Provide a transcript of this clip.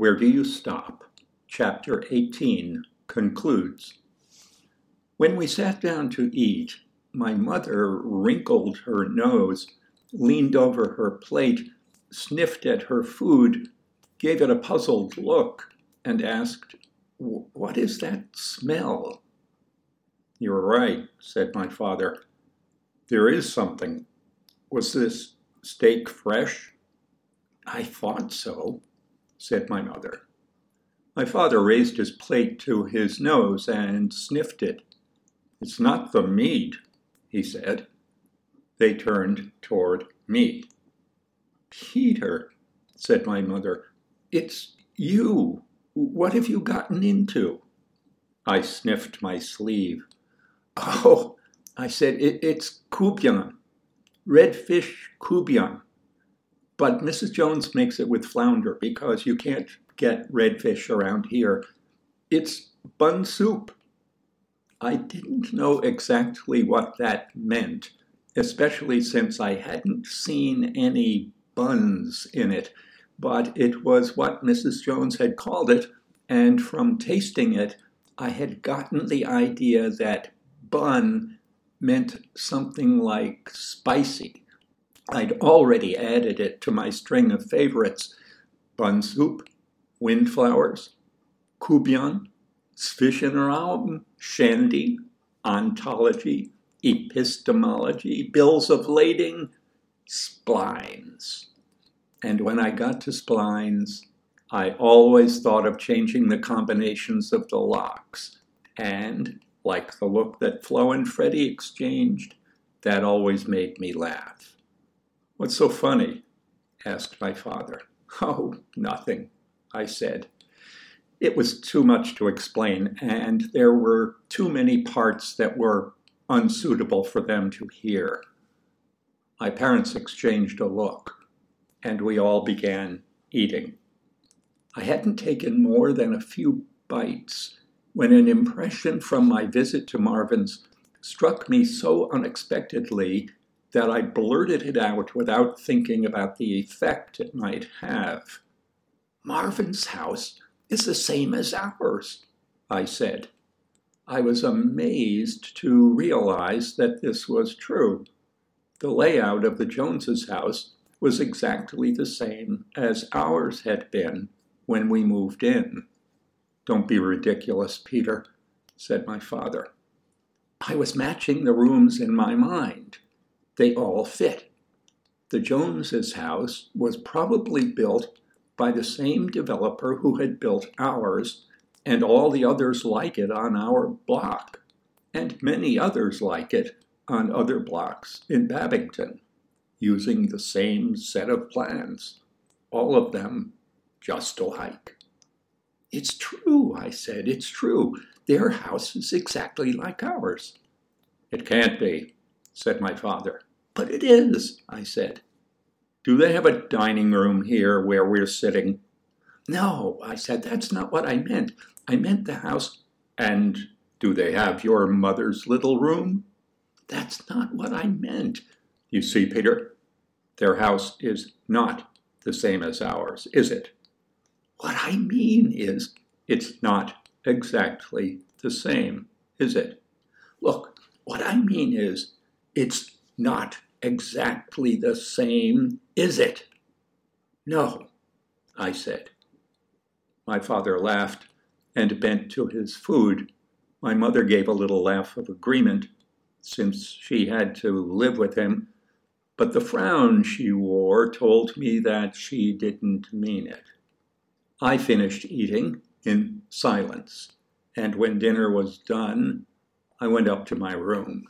Where Do You Stop? Chapter 18 concludes. When we sat down to eat, my mother wrinkled her nose, leaned over her plate, sniffed at her food, gave it a puzzled look, and asked, What is that smell? You're right, said my father. There is something. Was this steak fresh? I thought so, said my mother. My father raised his plate to his nose and sniffed it. It's not the meat, he said. They turned toward me. Peter, said my mother, it's you. What have you gotten into? I sniffed my sleeve. Oh, I said, it, it's courtbouillon, redfish courtbouillon. But Mrs. Jones makes it with flounder because you can't get redfish around here. It's bun soup. I didn't know exactly what that meant, especially since I hadn't seen any buns in it, but it was what Mrs. Jones had called it, and from tasting it, I had gotten the idea that bun meant something like spicy. I'd already added it to my string of favorites bun soup, windflowers, courtbouillon, Zwischenraum, shandy, ontology, epistemology, bills of lading, splines. And when I got to splines, I always thought of changing the combinations of the locks. And like the look that Flo and Freddie exchanged, that always made me laugh. What's so funny? asked my father. Oh, nothing, I said. It was too much to explain, and there were too many parts that were unsuitable for them to hear. My parents exchanged a look, and we all began eating. I hadn't taken more than a few bites when an impression from my visit to Marvin's struck me so unexpectedly that I blurted it out without thinking about the effect it might have. Marvin's house is the same as ours, I said. I was amazed to realize that this was true. The layout of the Joneses' house was exactly the same as ours had been when we moved in. Don't be ridiculous, Peter, said my father. I was matching the rooms in my mind. They all fit. The Joneses' house was probably built by the same developer who had built ours and all the others like it on our block, and many others like it on other blocks in Babbington, using the same set of plans, all of them just alike. It's true, I said, it's true. Their house is exactly like ours. It can't be, said my father. But it is, I said. Do they have a dining room here where we're sitting? No, I said, that's not what I meant. I meant the house. And do they have your mother's little room? That's not what I meant. You see, Peter, their house is not the same as ours, is it? What I mean is, it's not exactly the same, is it? Look, what I mean is, it's not exactly the same, is it? No, I said. My father laughed and bent to his food. My mother gave a little laugh of agreement, since she had to live with him, but the frown she wore told me that she didn't mean it. I finished eating in silence, and when dinner was done, I went up to my room.